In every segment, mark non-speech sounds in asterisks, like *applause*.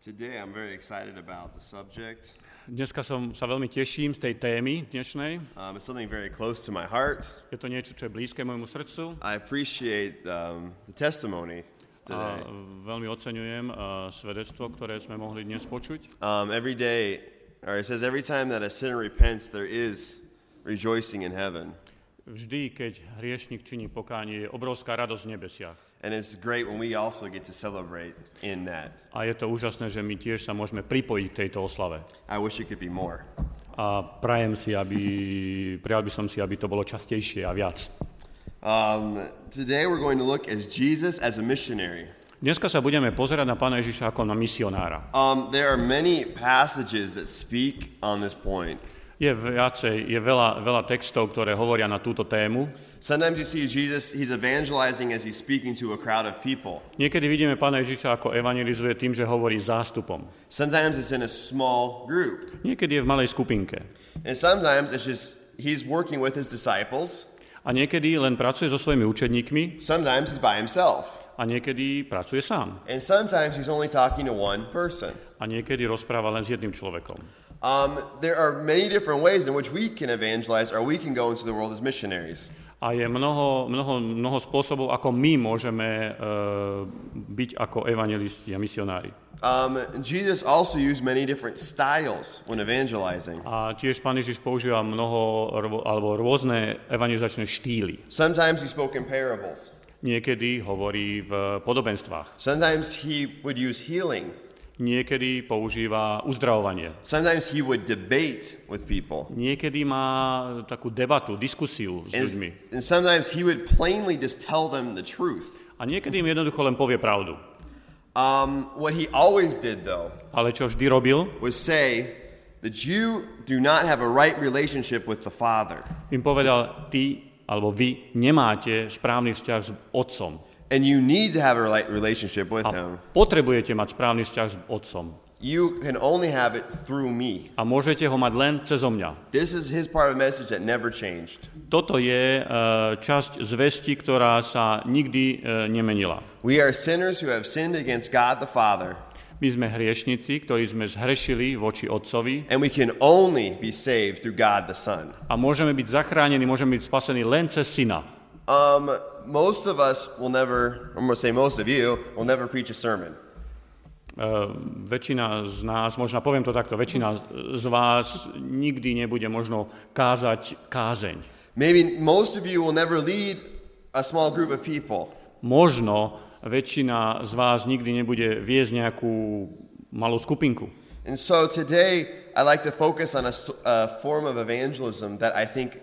Today I'm very excited about the subject. Dneska som sa veľmi teším z tej témy dnešnej. Um, it's something very close to my heart. Je to niečo, čo je blízke môjmu srdcu. I appreciate um, the testimony A today. veľmi oceňujem uh, svedectvo, ktoré sme mohli dnes počuť. Um, every day, or it says every time that a sinner repents, there is rejoicing in heaven. Vždy, keď hriešnik činí pokánie, je obrovská radosť v nebesiach. And it's great when we also get to celebrate in that. A je to úžasné, že my tiež sa môžeme pripojiť k tejto oslave. I wish it could be more. A prajem si, aby, prijal by som si, aby to bolo častejšie a viac. Um, today we're going to look as Jesus as a missionary. Dneska sa budeme pozerať na Pána Ježiša ako na misionára. Um, there are many passages that speak on this point. Je, viacej, je veľa, veľa textov, ktoré hovoria na túto tému. Sometimes you see Jesus, he's evangelizing as he's speaking to a crowd of people. Niekedy vidíme Pána Ježiša, ako evangelizuje tým, že hovorí zástupom. Sometimes it's in a small group. Niekedy je v malej skupinke. And sometimes it's just he's working with his disciples. A niekedy len pracuje so svojimi učedníkmi Sometimes he's by himself. a niekedy pracuje sám. And sometimes he's only talking to one person. A niekedy rozpráva len s jedným človekom. Um, there are many different ways in which we can evangelize or we can go into the world as missionaries. A je mnoho, mnoho, mnoho spôsobov, ako my môžeme uh, byť ako evangelisti a misionári. Um, Jesus also used many different styles when evangelizing. A tiež Pán Ježiš používa mnoho alebo rôzne evangelizačné štýly. Sometimes he spoke in parables. Niekedy hovorí v podobenstvách. Sometimes he would use healing. Niekedy používa uzdravovanie. Sometimes he would debate with people. Niekedy má takú debatu, diskusiu s ľuďmi. And, and sometimes he would plainly just tell them the truth. A niekedy im jednoducho len povie pravdu. Um, what he always did, though, Ale čo vždy robil, was say that you do not have a right relationship with the Father, im povedal, ty alebo vy nemáte správny vzťah s otcom. And you need to have a right relationship with A him. potrebujete mať správny vzťah s otcom. You can only have it through me. A môžete ho mať len cez mňa. This is his part of the message that never changed. Toto je e, časť zvesti, ktorá sa nikdy e, nemenila. We are sinners who have sinned against God the Father, My sme hriešnici, ktorí sme zhrešili voči Otcovi and we can only be saved through God the Son. a môžeme byť zachránení, môžeme byť spasení len cez Syna. Um, most of us will never, I'm going to say most of you, will never preach a sermon. Uh, väčšina z nás, možno poviem to takto, väčšina z vás nikdy nebude možno kázať kázeň. Maybe most of you will never lead a small group of people. Možno väčšina z vás nikdy nebude viesť nejakú malú skupinku. And so today, I'd like to focus on a, a form of evangelism that I think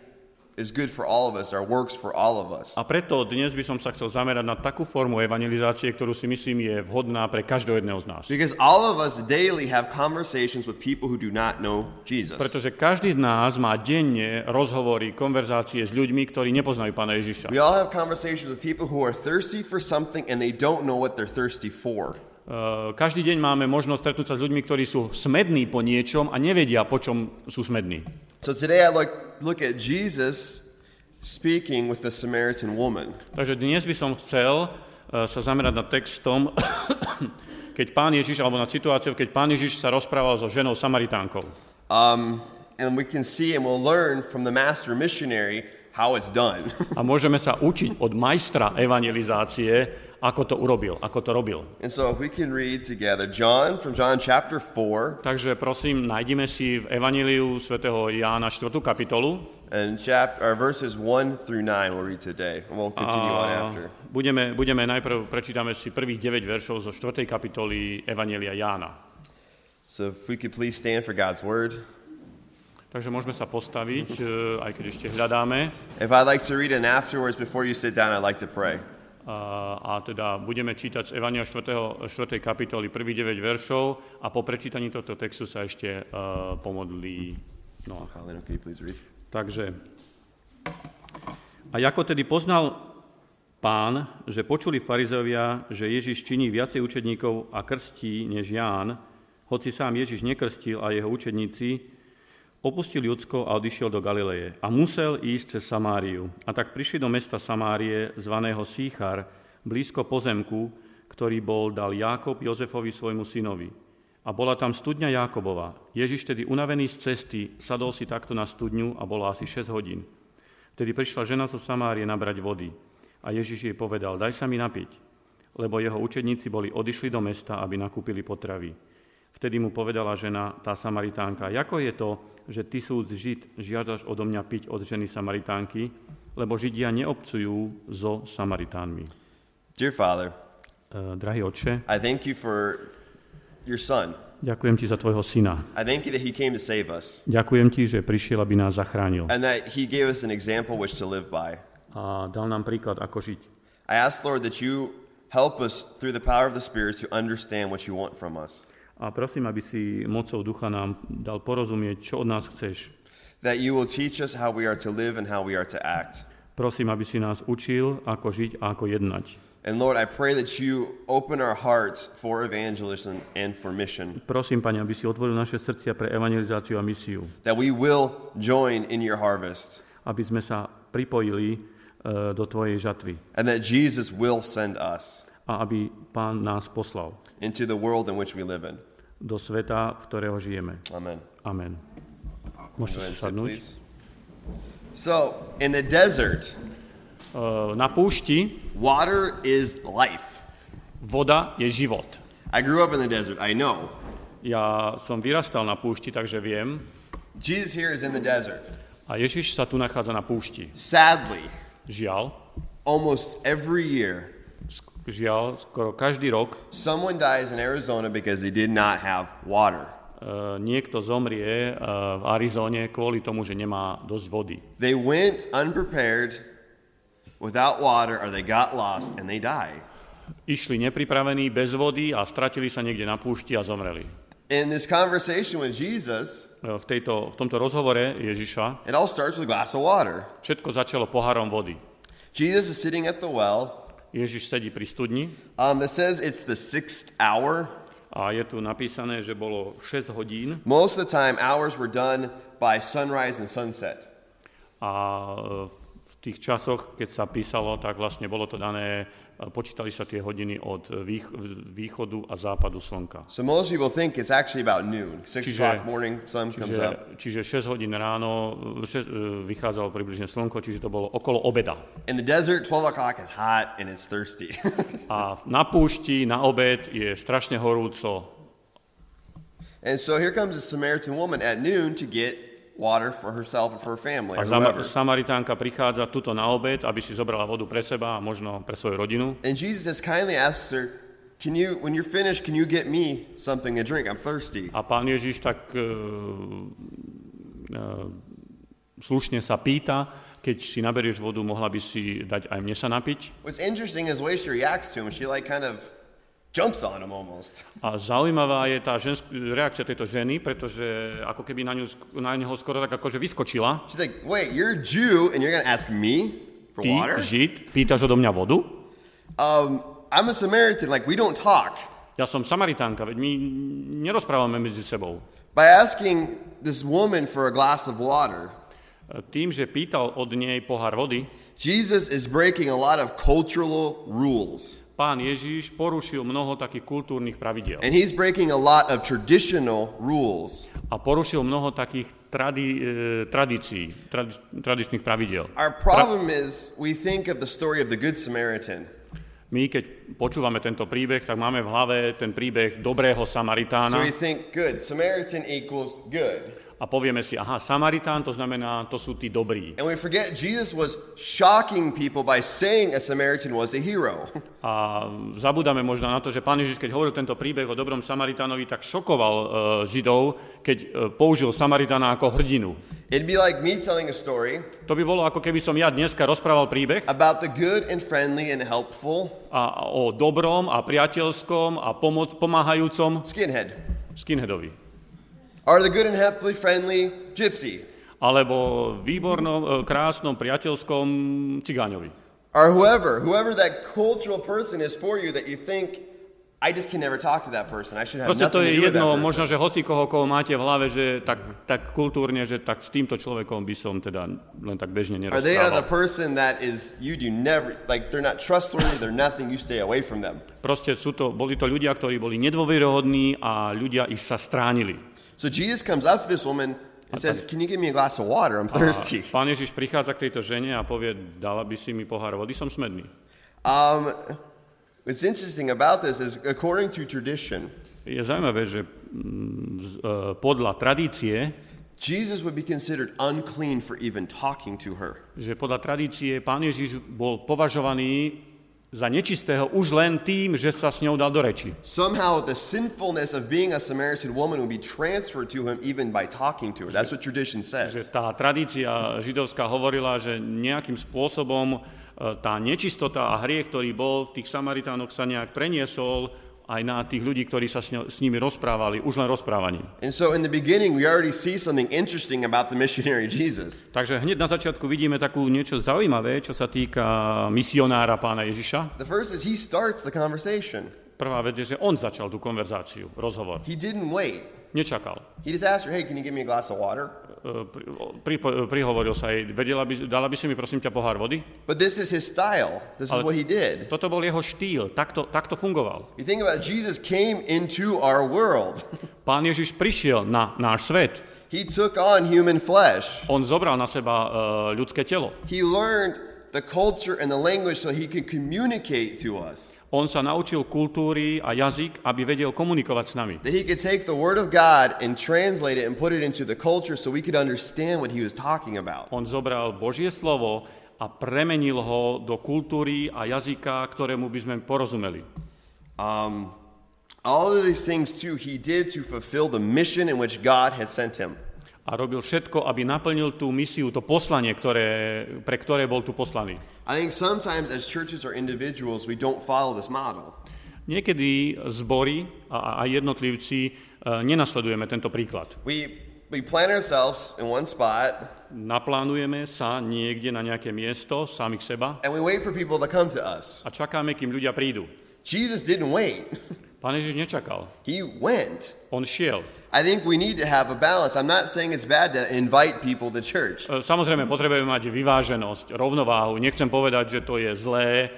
is good for all of us or works for all of us. A preto dnes by som sa chcel zamerať na takú formu evangelizácie, ktorú si myslím je vhodná pre každého jedného z nás. Because all of us daily have conversations with people who do not know Jesus. Pretože každý z nás má denne rozhovory, konverzácie s ľuďmi, ktorí nepoznajú Pána Ježiša. We all have conversations with people who are thirsty for something and they don't know what they're thirsty for. Uh, Každý deň máme možnosť stretnúť sa s ľuďmi, ktorí sú smední po niečom a nevedia, po čom sú smední. So today I look, look at Jesus speaking with the Samaritan woman. Takže dnes by som chcel uh, sa zamerať na textom, *coughs* keď Pán Ježiš, alebo na situáciu, keď Pán Ježiš sa rozprával so ženou Samaritánkou. Um, and we can see and we'll learn from the master missionary how it's done. A *laughs* môžeme sa učiť od majstra evangelizácie, ako to urobil, ako to robil. and so if we can read together John from John chapter 4 Takže prosím, nájdime si v Evangeliu svätého Jána 4. kapitolu. and chap, or verses 1 through 9 we'll read today. And we'll continue on after. budeme, budeme najprv, prečítame si prvých 9 veršov zo 4. kapitoly Evangelia Jána. So if we could please stand for God's word. Takže môžeme sa postaviť, e, aj keď ešte hľadáme. If I'd like to read and afterwards before you sit down, I'd like to pray. A, teda budeme čítať z Evangelia 4. 4. kapitoly prvých 9 veršov a po prečítaní tohto textu sa ešte uh, pomodlí Noach. Read? Takže, a ako tedy poznal pán, že počuli farizovia, že Ježiš činí viacej učedníkov a krstí než Ján, hoci sám Ježiš nekrstil a jeho učedníci, opustil Judsko a odišiel do Galileje a musel ísť cez Samáriu. A tak prišli do mesta Samárie, zvaného Síchar, blízko pozemku, ktorý bol dal Jákob Jozefovi svojmu synovi. A bola tam studňa Jákobova. Ježiš tedy unavený z cesty sadol si takto na studňu a bolo asi 6 hodín. Vtedy prišla žena zo Samárie nabrať vody. A Ježiš jej povedal, daj sa mi napiť, lebo jeho učedníci boli odišli do mesta, aby nakúpili potravy. Vtedy mu povedala žena, tá Samaritánka, ako je to, že ty súd Žid žiadaš odo mňa piť od ženy Samaritánky, lebo Židia neobcujú so Samaritánmi. Dear Father, Uh, drahý otče, I thank you for your Son. ďakujem ti za tvojho syna. I thank you that He came to save us Ďakujem ti, že prišiel, aby nás zachránil. and that He gave us an example which to live by. A dal nám príklad, ako žiť. I ask, Lord, that you help us through the power of the Spirit to understand what you want from us. A prosím, aby si mocou ducha nám dal porozumieť, čo od nás chceš. That you will teach us how we are to live and how we are to act. Prosím, aby si nás učil, ako žiť a ako jednať. And Lord, I pray that you open our hearts for evangelism and for mission, Prosím, Pane, aby si otvoril naše srdcia pre evangelizáciu a misiu. that we will join in your harvest, Aby sme sa pripojili e, do Tvojej žatvy. and that Jesus will send us A aby Pán nás poslal into the world in which we live in. do sveta, v ktorého žijeme. Amen. Amen. Môžete sa sadnúť. please. So, in the desert, E, Na púšti water is life. voda je život. I grew up in the desert, I know. Ja som vyrastal na púšti, takže viem. Jesus here is in the desert. A Ježiš sa tu nachádza na púšti. Sadly, Žiaľ, almost every year, žiaľ, skoro každý rok someone dies in Arizona because they did not have water. e, niekto zomrie e, v Arizóne kvôli tomu, že nemá dosť vody. They went unprepared without water or they got lost and they die. Išli nepripravení, bez vody a stratili sa niekde na púšti a zomreli. In this conversation with Jesus, E, V, tejto, v tomto rozhovore Ježiša it all starts with a glass of water. všetko začalo pohárom vody. Jesus is sitting at the well. Ježiš sedí pri studni Um, that says it's the sixth hour. a je tu napísané, že bolo 6 hodín Most of the time, hours were done by sunrise and sunset. a e, v tých časoch, keď sa písalo, tak vlastne bolo to dané, počítali sa tie hodiny od vých, východu a západu slnka. So most people think it's actually about noon. Six Čiže- o'clock morning, sun comes up. Čiže, čiže 6 hodín ráno šes, e, vychádzalo približne slnko, čiže to bolo okolo obeda. In the desert, 12 o'clock is hot and it's thirsty. *laughs* A na púšti, na obed je strašne horúco. and so here comes a Samaritan woman at noon to get water for herself or for her family A whoever. Samaritánka prichádza tuto na obed, aby si zobrala vodu pre seba a možno pre svoju rodinu. And Jesus just kindly asks her, Can you, when you're finished, can you get me something to drink? I'm thirsty. A pán Ježiš tak uh, uh, slušne sa pýta, keď si naberieš vodu, mohla by si dať aj mne sa napiť. What's interesting is the way she reacts to him. She like kind of jumps on him almost. A zaujímavá je tá žensk- reakcia tejto ženy, pretože ako keby na, ňu, na neho skoro tak akože vyskočila. She's like, Wait, you're a Jew and you're to ask me for Ty, water? Žid, pýtaš odo mňa vodu? Um, I'm a Samaritan. Like, we don't talk. Ja som Samaritánka, veď my nerozprávame medzi sebou. By asking this woman for a glass of water, E, Tým, že pýtal od nej pohár vody, Jesus is breaking a lot of cultural rules. Pán Ježiš porušil mnoho takých kultúrnych pravidiel. And he's breaking a lot of traditional rules. A porušil mnoho takých tradi, e, tradícií, tradi, tradičných pravidiel. Our problem is we think of the story of the Good Samaritan. My, keď počúvame tento príbeh, tak máme v hlave ten príbeh dobrého So Samaritána we think good. Samaritan equals good. A povieme si, aha, Samaritán to znamená, to sú tí dobrí. And we forget Jesus was shocking people by saying a Samaritan was a hero. *laughs* A zabudáme možno na to, že pán Ježiš, keď hovoril tento príbeh o dobrom Samaritánovi, tak šokoval e, Židov, keď e, použil Samaritána ako hrdinu. It'd be like me telling a story To by bolo, ako keby som ja dneska rozprával príbeh about the good and friendly and helpful a, a o dobrom a priateľskom a pomoc, pomáhajúcom skinhead skinheadovi. Or the good and helpfully friendly gypsy Alebo výbornom, e, krásnom, priateľskom cigáňovi. or whoever, whoever that cultural person is for you that you think I just can never talk to that person. I should have Proste to to je that jedno, možno, že hoci koho, koho máte v hlave, že tak, tak kultúrne, že tak s týmto človekom by som teda len tak bežne they are the nerozprával. person that is you do never like they're not trustworthy, they're nothing, you stay away from them. Proste sú to, boli to ľudia, ktorí boli nedôverohodní a ľudia ich sa stránili. So Jesus comes up to this woman and says, Can you give me a glass of water? I'm A thirsty. *laughs* pán Ježiš prichádza k tejto žene a povie, dala by si mi pohár vody, som smedný. Um, what's interesting about this is according to tradition, Je zaujímavé, že mm, e, podľa tradície, Jesus would be considered unclean for even talking to her. že podľa tradície pán Ježiš bol považovaný za nečistého už len tým, že sa s ňou dal do reči. Somehow the sinfulness of being a Samaritan woman would be transferred to him even by talking to her. That's what tradition Že says. tá tradícia židovská hovorila, že nejakým spôsobom e, tá nečistota a hriech, ktorý bol v tých Samaritánoch, sa nejak preniesol aj na tých ľudí, ktorí sa s, ňo, s nimi rozprávali, už len rozprávaním. And so in the beginning, we already see something interesting about the missionary Jesus. Takže hneď na začiatku vidíme takú niečo zaujímavé, čo sa týka misionára pána Ježiša. The first is he starts the conversation. Prvá vec je, že on začal tú konverzáciu, rozhovor. He didn't wait. Nečakal. He just asked her, Hey, can you give me a glass of water? E, Pri, pri, prihovoril sa jej, vedela by, dala by si mi prosím ťa pohár vody? But this is his style. This is Ale- what he did. Toto bol jeho štýl, takto, takto fungoval. You think about it, Jesus came into our world. Pán Ježiš prišiel na náš svet. He took on human flesh. On zobral na seba e, ľudské telo. He learned the culture and the language so he could communicate to us. On sa naučil kultúry a jazyk, aby vedel komunikovať s nami. That he could take the word of God and translate it and put it into the culture so we could understand what he was talking about. On zobral Božie slovo a premenil ho do kultúry a jazyka, ktorému by sme porozumeli. Um, all of these things, too, he did to fulfill the mission in which God had sent him. A robil všetko, aby naplnil tú misiu, to poslanie, ktoré, pre ktoré bol tu poslaný. I think sometimes as churches or individuals, we don't follow this model. Niekedy zbory a aj jednotlivci e, nenasledujeme tento príklad. We, we plant ourselves in one spot Naplánujeme sa niekde na nejaké miesto, samých seba, and we wait for people to come to us. a čakáme, kým ľudia prídu. Jesus didn't wait, *laughs* Pán Ježiš nečakal. he went. On šiel. I think we need to have a balance. I'm not saying it's bad to invite people to church. E, Samozrejme, potrebujeme mať vyváženosť, rovnováhu. Nechcem povedať, že to je zlé e,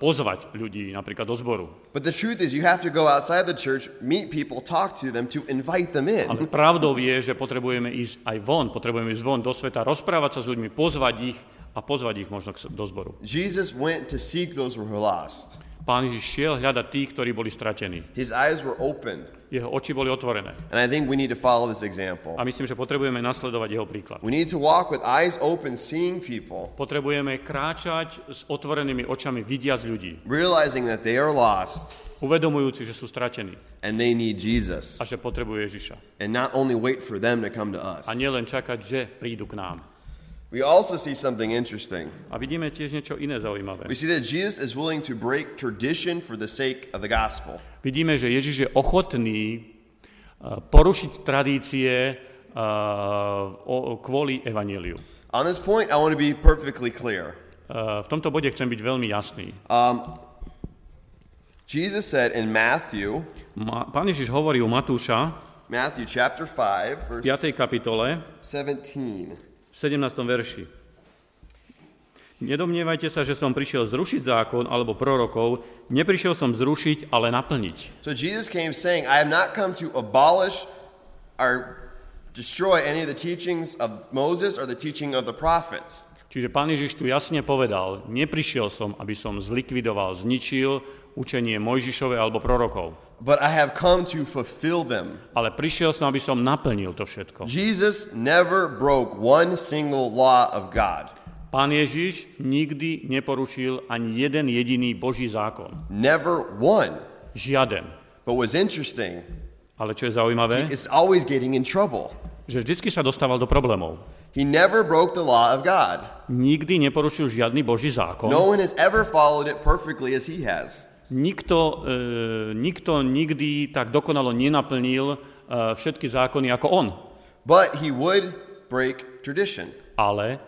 pozvať ľudí napríklad do zboru. But the truth is, you have to go outside the church, meet people, talk to them to invite them in. Ale pravdou je, že potrebujeme ísť aj von, potrebujeme ísť von do sveta, rozprávať sa s ľuďmi, pozvať ich a pozvať ich možno do zboru. Jesus went to seek those who were lost. Pán Ježiš šiel hľadať tých, ktorí boli stratení. His eyes were open. Jeho oči boli otvorené. And I think we need to follow this example. A myslím, že potrebujeme nasledovať jeho príklad. We need to walk with eyes open, seeing people, Potrebujeme kráčať s otvorenými očami, vidiať ľudí, realizing that they are lost uvedomujúci, že sú stratení and they need Jesus. a že potrebujú Ježiša. And not only wait for them to come to us. A nielen čakať, že prídu k nám. We also see something interesting. A vidíme tiež niečo iné zaujímavé. We see that Jesus is willing to break tradition for the sake of the gospel. Vidíme, že Ježiš je ochotný eh, porušiť tradície o- kvôli evaníliu. On this point, I want to be perfectly clear. Eh, V tomto bode chcem byť veľmi jasný. Um, Jesus said in Matthew, Ma- Pán Ježiš hovorí u Matúša Matthew chapter 5, v verse 5. kapitole 17. v 17. verši. Nedomnievajte sa, že som prišiel zrušiť zákon alebo prorokov. Neprišiel som zrušiť, ale naplniť. So Jesus came saying, I have not come to abolish or destroy any of the teachings of Moses or the teaching of the prophets. Čiže pán Ježiš tu jasne povedal, neprišiel som, aby som zlikvidoval, zničil učenie Mojžišove alebo prorokov, But I have come to fulfill them. ale prišiel som, aby som naplnil to všetko. Jesus never broke one single law of God. Pán Ježiš nikdy neporušil ani jeden jediný Boží zákon. Never one. Žiaden. But what's interesting, Ale čo je zaujímavé, is always getting in trouble. že vždycky sa dostával do problémov. He never broke the law of God. Nikdy neporušil žiadny Boží zákon. No one has ever followed it perfectly as he has. Nikto, e, nikto nikdy tak dokonalo nenaplnil e, všetky zákony ako on. But he would break tradition. Ale e,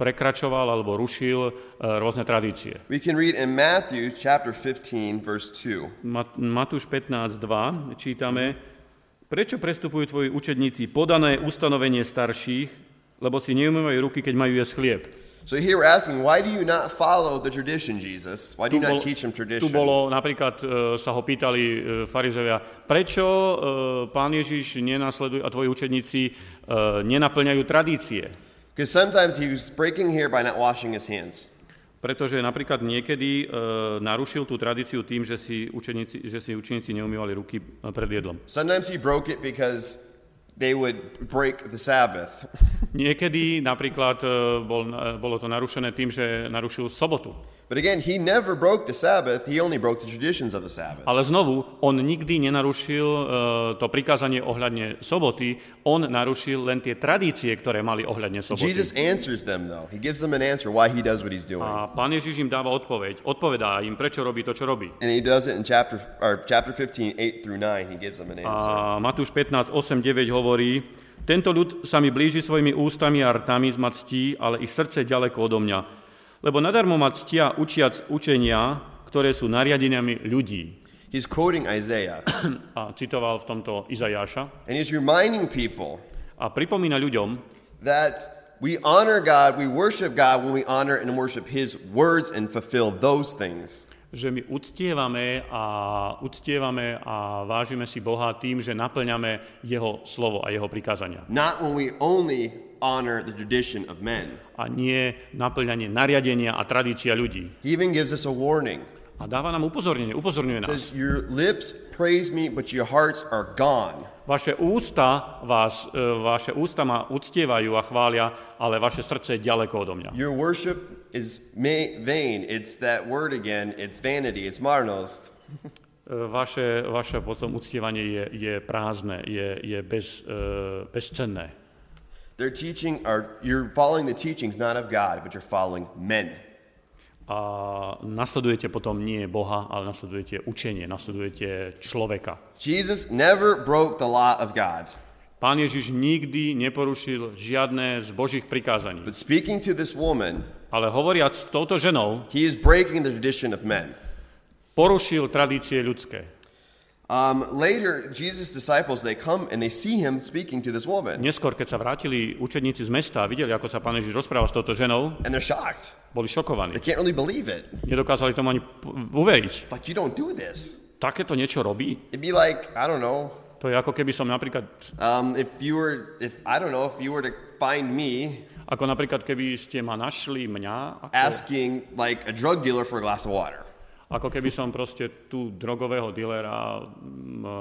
prekračoval alebo rušil rôzne tradície. We can read in Matthew chapter 15, verse 2. Mat- Matúš 15.2 čítame, prečo prestupujú tvoji učedníci podané ustanovenie starších, lebo si neumývajú ruky, keď majú jesť chlieb. So here we're asking, why do you not follow the tradition, Jesus? Why do you Tu, not teach tu tradition? bolo napríklad, e, sa ho pýtali e, farizovia, prečo e, pán Ježiš nenasleduje a tvoji učedníci e, nenaplňajú tradície. Because sometimes he was breaking here by not washing his hands. Pretože napríklad niekedy e, narušil tú tradíciu tým, že si učeníci, že si učeníci neumývali ruky pred jedlom. Sometimes he broke it because they would break the Sabbath. *laughs* Niekedy napríklad e, bol, e, bolo to narušené tým, že narušil sobotu. But again, he never broke the Sabbath, he only broke the traditions of the Sabbath. Ale znovu, on nikdy nenarušil e, to prikázanie ohľadne soboty, on narušil len tie tradície, ktoré mali ohľadne soboty. Jesus answers them, though. He gives them an answer why he does what he's doing. A pán Ježiš im dáva odpoveď, odpovedá im, prečo robí to, čo robí. And he does it in chapter, or chapter 15, 8 through 9. He gives them an answer. A Matúš 15, 8, 9 hovorí, tento ľud sa mi blíži svojimi ústami a rtami z ma ctí, ale ich srdce ďaleko odo mňa. Lebo nadarmo ma ctia učiac učenia, ktoré sú nariadeniami ľudí. He's quoting Isaiah, *clears throat* A citoval v tomto Izajáša. and he's reminding people A pripomína ľuďom, that we honor God, we worship God when we honor and worship his words and fulfill those things. Že my uctievame a, uctievame a vážime si Boha tým, že naplňame Jeho slovo a Jeho prikázania. Not when we only honor the tradition of men. A nie naplňanie nariadenia a tradícia ľudí. He even gives us a warning. A dáva nám upozornenie, upozorňuje nás. says, Your lips praise me, but your hearts are gone. Vaše ústa, vás, e, vaše ústa ma uctievajú a chvália, ale vaše srdce je ďaleko odo mňa. Your worship is ma- vain. It's that word again. It's vanity. It's marnost. E, Vaše, vaše potom uctievanie je, je prázdne, je, je bez, e, bezcenné. Their teaching are you're following the teachings not of God, but you're following men. A nasledujete potom nie Boha, ale nasledujete učenie, nasledujete človeka. Jesus never broke the law of God. Pán Ježiš nikdy neporušil žiadne z Božích prikázaní. But speaking to this woman, Ale hovoriac s touto ženou, he is breaking the tradition of men. porušil tradície ľudské. Um, later, Jesus' disciples they come and they see him speaking to this woman, Neskôr, keď sa vrátili učeníci z mesta a videli, ako sa pán Ježiš rozpráva s touto ženou, and they're shocked. boli šokovaní. They can't really believe it. Nedokázali tomu ani p- uveriť. Like you don't do this. Takéto niečo robí? It'd be like I don't know. To je ako keby som napríklad, Um, if you were, if I don't know, if you were to find me ako napríklad keby ste ma našli mňa, ako, asking like a drug dealer for a glass of water, ako keby som proste tu drogového dealera mm, e,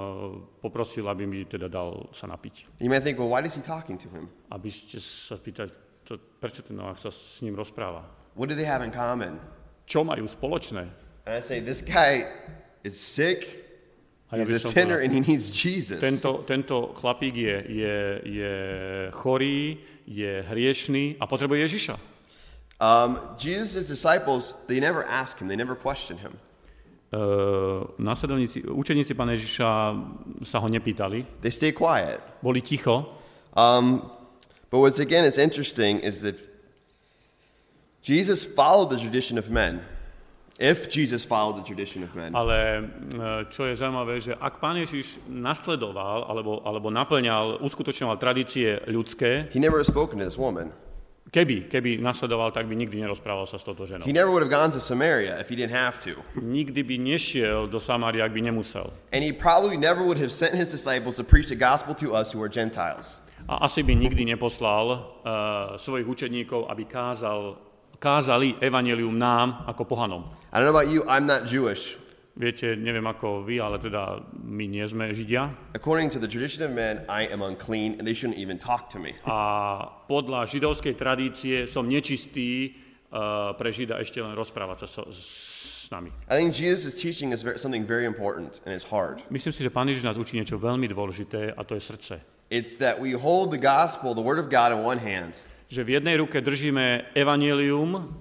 poprosil, aby mi teda dal sa napiť. you might think, well, why is he talking to him? Aby ste sa pýtali, to, prečo ten Noach sa s ním rozpráva? What do they have in common? Čo majú spoločné? And I say, this guy is sick. A ja He's by a som sinner povedal, and he needs Jesus. tento, tento chlapík je, je, je chorý, je hriešný a potrebuje Ježiša. Um, Jesus' disciples, they never ask him, they never question him. Uh, nasledovníci, učeníci pána Ježiša sa ho nepýtali, They stay quiet. boli ticho, Um, but what's again, it's interesting is that Jesus followed the tradition of men. If Jesus followed the tradition of men, ale uh, čo je zaujímavé, že ak pán Ježiš nasledoval alebo, alebo naplňal, uskutočňoval tradície ľudské, he never spoken to this woman. keby, keby nasledoval, tak by nikdy nerozprával sa s touto ženou. He never would have gone to Samaria if he didn't have to. Nikdy by nešiel do Samária, ak by nemusel. And he probably never would have sent his disciples to preach the gospel to us who are Gentiles. A asi by nikdy neposlal uh, svojich učedníkov, aby kázal, kázali evanelium nám ako pohanom. I don't know about you, I'm not Jewish. Viete, neviem ako vy, ale teda my nie sme Židia. According to the tradition of men, I am unclean and they shouldn't even talk to me. A podľa židovskej tradície som nečistý uh, pre Žida ešte len rozprávať sa so, s, nami. I think Jesus is teaching us something very important and it's hard. Myslím si, že Pán Ježiš nás učí niečo veľmi dôležité a to je srdce. It's that we hold the gospel, the word of God, in one hand, Že v jednej ruke držíme evanelium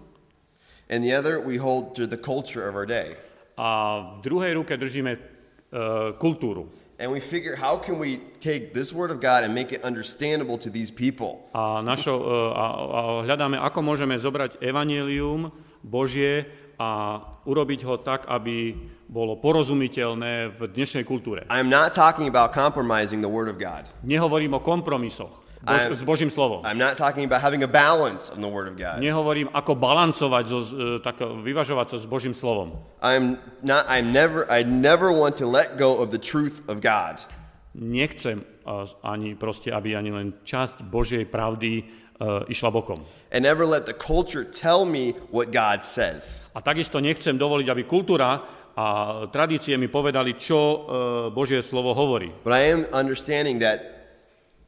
and the other we hold to the culture of our day. a v druhej ruke držíme uh, kultúru. And we figure how can we take this word of God and make it understandable to these people? A, našo, e, a, a hľadáme, ako môžeme zobrať evanelium Božie a urobiť ho tak, aby bolo porozumiteľné v dnešnej kultúre. I'm not talking about compromising the word of God. Nehovorím o kompromisoch Bož, I'm- s Božím slovom. I'm not talking about having a balance of the word of God. Nehovorím, ako balancovať, so, e, tak, vyvažovať sa s Božím slovom. I'm not I'm never I never want to let go of the truth of God. Nechcem ani proste, aby ani len časť Božej pravdy uh, išla bokom. And never let the culture tell me what God says. A takisto nechcem dovoliť, aby kultúra a tradície mi povedali, čo uh, Božie slovo hovorí. But I am understanding that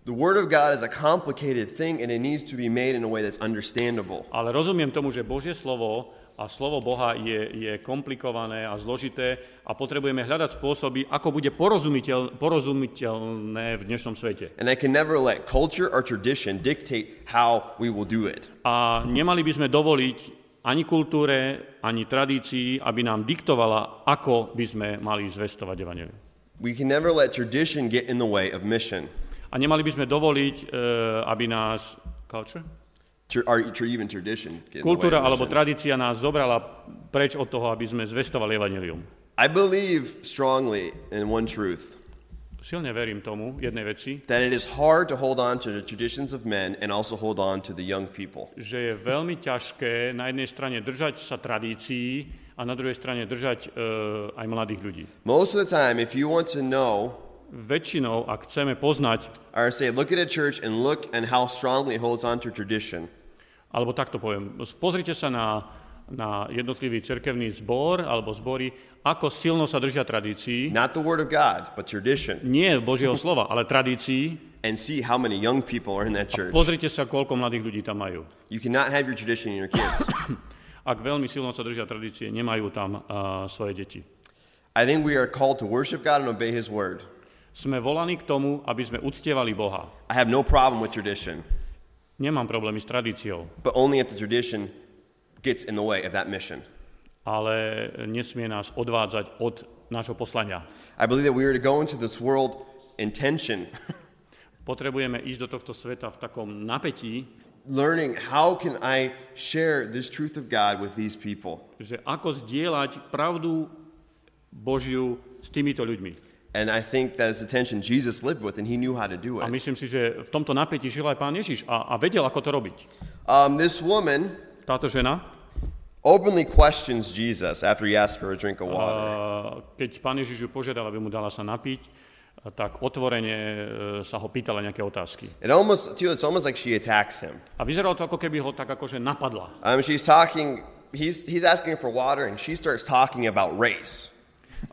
the word of God is a complicated thing and it needs to be made in a way that's understandable. Ale rozumiem tomu, že Božie slovo a slovo Boha je, je komplikované a zložité a potrebujeme hľadať spôsoby, ako bude porozumiteľ, porozumiteľné v dnešnom svete. And I can never let culture or tradition dictate how we will do it. A nemali by sme dovoliť ani kultúre, ani tradícii, aby nám diktovala, ako by sme mali zvestovať evangelium. We can never let tradition get in the way of mission. A nemali by sme dovoliť, e, aby nás culture? Kultúra alebo tradícia nás zobrala preč od toho, aby sme zvestovali evangelium. I believe strongly in one truth Silne verím tomu, jednej veci, that it is hard to hold on to the traditions of men and also hold on to the young people. že je veľmi ťažké na jednej strane držať sa tradícií a na druhej strane držať e, aj mladých ľudí. Most of the time, if you want to know, Väčšinou, ak chceme poznať, or say, look at a church and look and how strongly it holds on to tradition. alebo takto poviem, pozrite sa na, na jednotlivý cerkevný zbor alebo zbory, ako silno sa držia tradícií, Not the word of God, but tradition. nie Božieho slova, ale tradícií. And see how many young people are in that church. Pozrite sa, koľko mladých ľudí tam majú. You cannot have your tradition in your kids. *coughs* Ak veľmi silno sa držia tradície, nemajú tam uh, svoje deti. I think we are called to worship God and obey His word. Sme volaní k tomu, aby sme uctievali Boha. I have no problem with tradition, Nemám problémy s tradíciou, but only if the tradition gets in the way of that mission. ale nesmie nás odvádzať od nášho poslania. I believe that we are to go into this world in tension, *laughs* Potrebujeme ísť do tohto sveta v takom napätí, learning how can I share this truth of God with these people. že ako zdieľať pravdu Božiu s týmito ľuďmi. And I think that is the tension Jesus lived with, and He knew how to do A it. myslím si, že v tomto napätí žil aj pán Ježiš a, a vedel, ako to robiť. Um, this woman Táto žena, openly questions Jesus after he asked for a drink of water. a, keď pán Ježiš ju požiadal, aby mu dala sa napiť, a tak otvorene e, sa ho pýtala nejaké otázky. It almost, too, it's almost like she attacks him. A vyzeralo to, ako keby ho tak akože napadla. Um, she's talking, he's, he's asking for water, and she starts talking about race.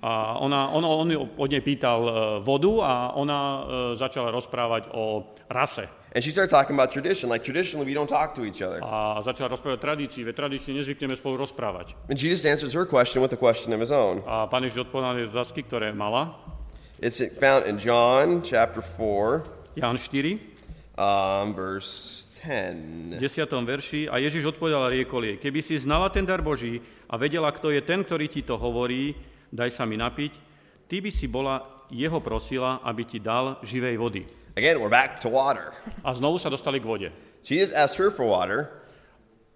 A ona, on, on od nej pýtal e, vodu a ona e, začala rozprávať o rase. And she started talking about tradition. Like, traditionally, we don't talk to each other. A začala rozprávať tradícii, veď tradícii nezvykneme spolu rozprávať. And Jesus answers her question with a question of his own. A pán Ježiš odpovedal na otázky, ktoré mala. It's found in John chapter 4, Jan 4, um, verse 10. v 10. verši. A Ježiš odpovedal a riekol jej, keby si znala ten dar Boží a vedela, kto je ten, ktorý ti to hovorí, daj sa mi napiť, ty by si bola jeho prosila, aby ti dal živej vody. Again, we're back to water. A znovu sa dostali k vode. Jesus asked her for water,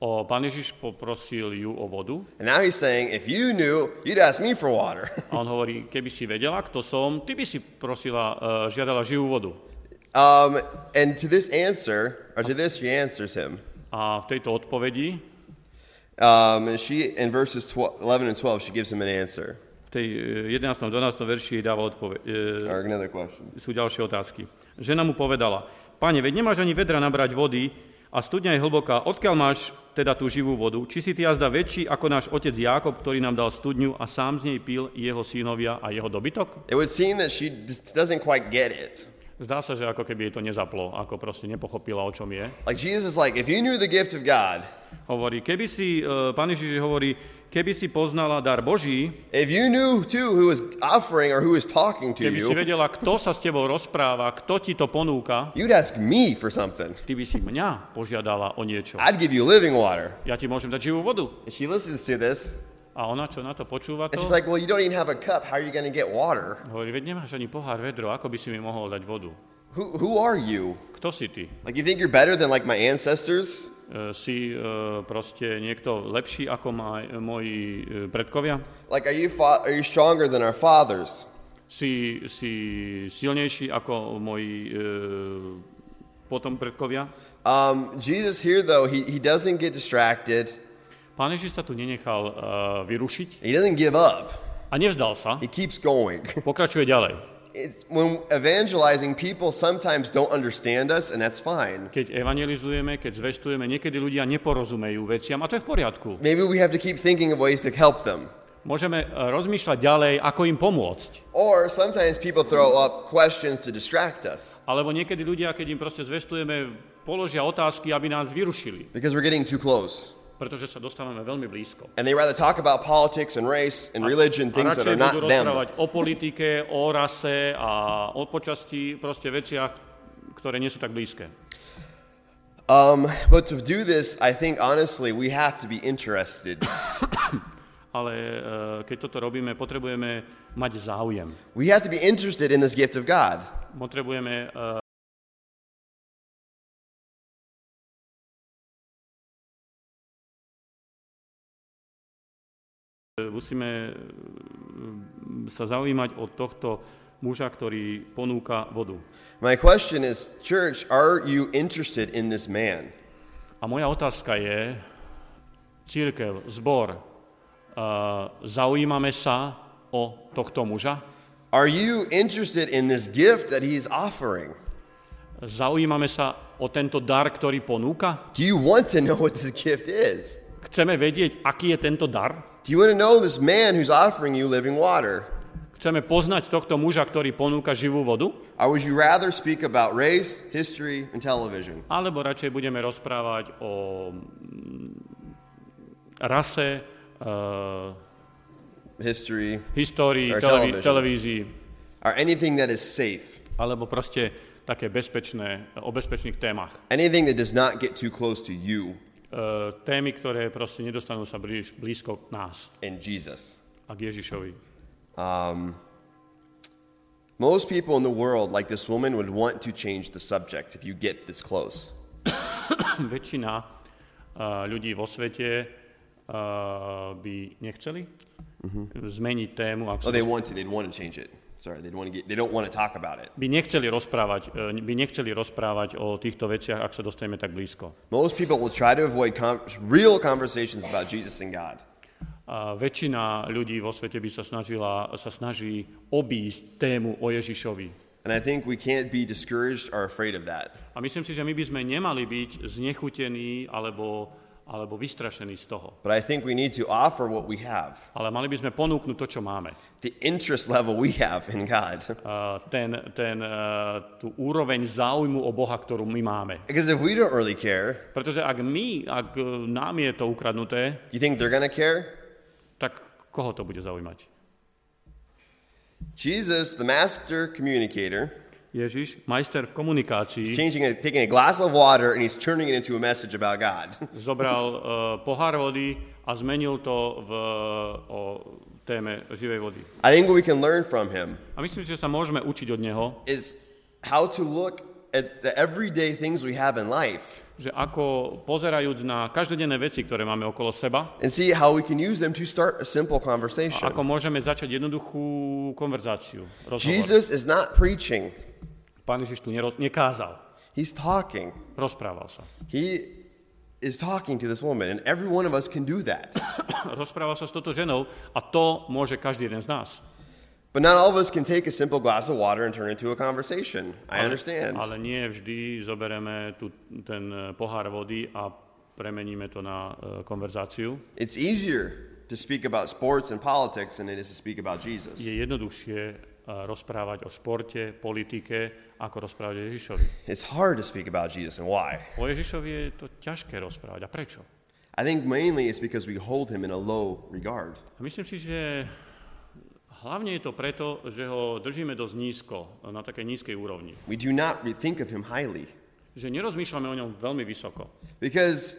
O, pán Ježiš poprosil ju o vodu and now he's saying, if you knew, you'd ask me for water. *laughs* a on hovorí, keby si vedela, kto som, ty by si prosila, uh, žiadala živú vodu. Um, and to this answer, or to this, she answers him. A v tejto odpovedi, Um, she, in verses 12, 11 and 12, she gives him an answer. Tej eh, 11. a 12. verši jej dáva odpoveď. E, question. sú ďalšie otázky. Žena mu povedala, pane, veď nemáš ani vedra nabrať vody a studňa je hlboká, odkiaľ máš teda tú živú vodu? Či si ty jazda väčší ako náš otec Jákob, ktorý nám dal studňu a sám z nej pil jeho synovia a jeho dobytok? Zdá sa, že ako keby jej to nezaplo, ako proste nepochopila, o čom je. Like Jesus is like, if you knew the gift of God, Hovorí, keby si, e, pán Ježiš hovorí, keby si poznala dar Boží, if you knew too who is offering or who is talking to keby si you, vedela, kto sa s tebou rozpráva, kto ti to ponúka, you'd ask me for something. ty by si mňa požiadala o niečo. I'd give you living water. Ja ti môžem dať živú vodu. And she listens to this, A ona, čo na to počúva And to, she's like, Well, you don't even have a cup. How are you going to get water? hovorí, veď nemáš ani pohár vedro, ako by si mi mohol dať vodu? Who, who are you? Kto si ty? Like, you think you're better than like my ancestors? E, si e, proste niekto lepší ako maj, moji e, predkovia? Like, are you, fa- are you stronger than our fathers? Si, si silnejší ako moji e, potom predkovia? Um, Jesus here, though, he, he doesn't get distracted. Pán Ježiš sa tu nenechal uh, vyrušiť He doesn't give up. a nevzdal sa, He keeps going. pokračuje ďalej. It's, when evangelizing, people sometimes don't understand us, and that's fine. Keď evangelizujeme, keď zvestujeme, niekedy ľudia neporozumejú veciam a to je v poriadku. Maybe we have to keep thinking of ways to help them. Môžeme uh, rozmýšľať ďalej, ako im pomôcť. Or sometimes people throw up questions to distract us Alebo niekedy ľudia, keď im proste zvestujeme, položia otázky, aby nás vyrušili, because we're getting too close. Pretože sa dostávame veľmi blízko. And they rather talk about politics and race and religion, things that are not them. rozprávať o politike, o rase a o počasti, proste veciach, ktoré nie sú tak blízke. Um, but to do this, I think honestly, we have to be interested. *coughs* Ale uh, keď toto robíme, potrebujeme mať záujem. we have to be interested in this gift of God. Potrebujeme uh, musíme mm, sa zaujímať od tohto muža, ktorý ponúka vodu. My question is, church, are you interested in this man? A moja otázka je, církev, zbor, uh, zaujímame sa o tohto muža? Are you interested in this gift that he's offering? Zaujímame sa o tento dar, ktorý ponúka? Do you want to know what this gift is? Chceme vedieť, aký je tento dar? Do you want to know this man who's offering you living water? Chceme poznať tohto muža, ktorý ponúka živú vodu? Or would you rather speak about race, history, and television? Alebo radšej budeme rozprávať o mm, rase, uh, History, histórii, television. televízii, or anything that is safe? alebo proste také bezpečné, o bezpečných témach. Anything that does not get too close to you témy, ktoré proste nedostanú sa blíž, blízko k nás and Jesus? a k Ježišovi. Um, most people in the world, like this woman, would want to change the subject if you get this close. *coughs* Väčšina uh, ľudí vo svete uh, by nechceli zmeniť tému, ak Oh, they want to. They'd want to change it. Sorry, they'd want to get. They don't want to talk about it. by nechceli rozprávať, e, by nechceli rozprávať o týchto veciach, ak sa dostaneme tak blízko. Most people will try to avoid com- real conversations about Jesus and God. A väčšina ľudí vo svete by sa snažila, sa snaží obísť tému o Ježišovi. And I think we can't be discouraged or afraid of that. A myslím si, že my by sme nemali byť znechutení alebo, alebo vystrašení z toho. But I think we need to offer what we have, Ale mali by sme ponúknuť to, čo máme. the interest level we have in God. *laughs* A ten, ten, e, tú úroveň záujmu o Boha, ktorú my máme. Because if we don't really care, Pretože ak my, ak e, nám je to ukradnuté, you think they're to care? tak koho to bude zaujímať? Jesus, the master communicator, Ježiš, majster v komunikácii, is changing a, taking a glass of water and he's turning it into a message about God. *laughs* zobral uh, pohár vody a zmenil to v, o téme živej vody. I think what we can learn from him A myslím, že sa môžeme učiť od neho, is how to look at the everyday things we have in life že ako pozerajúc na každodenné veci, ktoré máme okolo seba, and see how we can use them to start a simple a conversation. ako môžeme začať jednoduchú konverzáciu, rozhovor. Jesus is not preaching, Pán Ježiš tu neroz, nekázal, he's talking. rozprával sa. He is talking to this woman, and every one of us can do that. *coughs* rozprával sa s touto ženou a to môže každý jeden z nás. But not all of us can take a simple glass of water and turn it into a conversation. I Ale- understand. Ale nie vždy zobereme tu, ten e, pohár vody a premeníme to na e, konverzáciu. It's easier to speak about sports and politics than it is to speak about Jesus. Je jednoduchšie e, rozprávať o športe, politike, ako rozprávať o Ježišovi. It's hard to speak about Jesus and why. O Ježišovi je to ťažké rozprávať. A prečo? I think mainly it's because we hold him in a low regard. A myslím si, že hlavne je to preto, že ho držíme dosť nízko, na takej nízkej úrovni. We do not think of him highly Že nerozmýšľame o ňom veľmi vysoko. because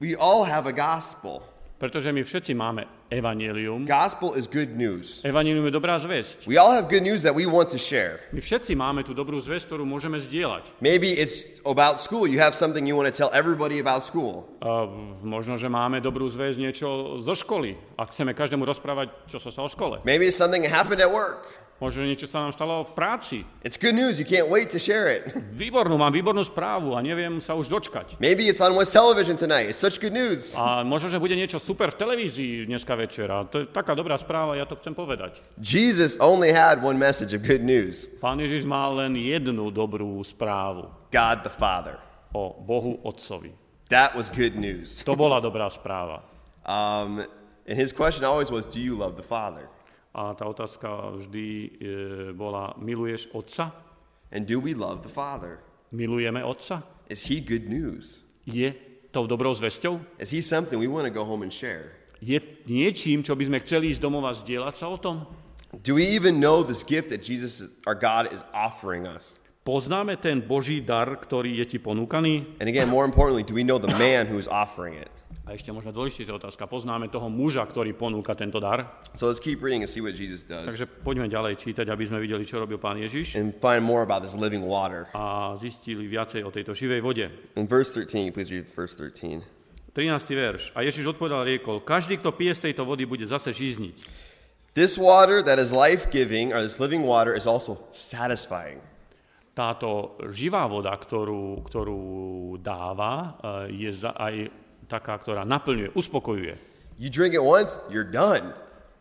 we all have a gospel. Pretože my všetci máme evanelium. Gospel is good news. Evanelium je dobrá zväzť. We all have good news that we want to share. My všetci máme tú dobrú zväzť, ktorú môžeme zdieľať. Maybe it's about school. You have something you want to tell everybody about school. A možno, že máme dobrú zväzť niečo zo školy a chceme každému rozprávať, čo sa stalo v škole. Maybe it's something that happened at work. Možno niečo sa nám stalo v práci. It's good news. You can't wait to share it. *laughs* Výbornú, mám výbornú správu a neviem sa už dočkať. Maybe it's on West Television tonight. It's such good news. A možno, že bude niečo super v televízii dneska večer. A to je taká dobrá správa, ja to chcem povedať. Jesus only had one message of good news Pán Ježiš mal len jednu dobrú správu God the Father. o Bohu Otcovi. That was good news. To bola dobrá správa. *laughs* Um, and his question always was, Do you love the Father? A tá otázka vždy e, bola, miluješ Otca? And do we love the Father? Milujeme Otca? Is he good news? Je tou dobrou zvesťou? Is he something we want to go home and share? Je niečím, čo by sme chceli ísť domov a zdieľať sa o tom? Do we even know this gift that Jesus, our God, is offering us? Poznáme ten Boží dar, ktorý je ti ponúkaný? And again, more importantly, do we know the man who is offering it? A ešte možno dôležitejšia otázka. Poznáme toho muža, ktorý ponúka tento dar? So let's keep reading and see what Jesus does Takže poďme ďalej čítať, aby sme videli, čo robil pán Ježiš and find more about this living water. a zistili viacej o tejto živej vode. In verse 13, please read verse 13. 13. verš. A Ježiš odpovedal riekol, každý, kto pije z tejto vody, bude zase žízniť. This water that is life giving, or this living water, is also satisfying. Táto živá voda, ktorú, ktorú dáva, eh, je aj taká, ktorá naplňuje, uspokojuje. You drink it once, you're done.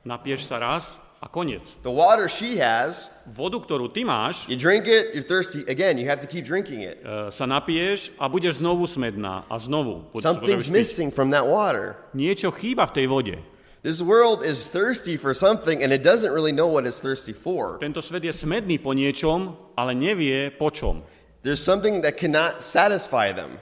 Napieš sa raz a koniec. The water she has, Vodu, ktorú ty máš, you drink it, you're thirsty. Again, you have to keep drinking it. eh, sa napiješ a budeš znovu smedná a znovu. Something's missing from that water. Niečo chýba v tej vode. This world is thirsty for something and it doesn't really know what it's thirsty for. Tento svet je smedný po niečom, ale nevie po čom. There's something that cannot satisfy them.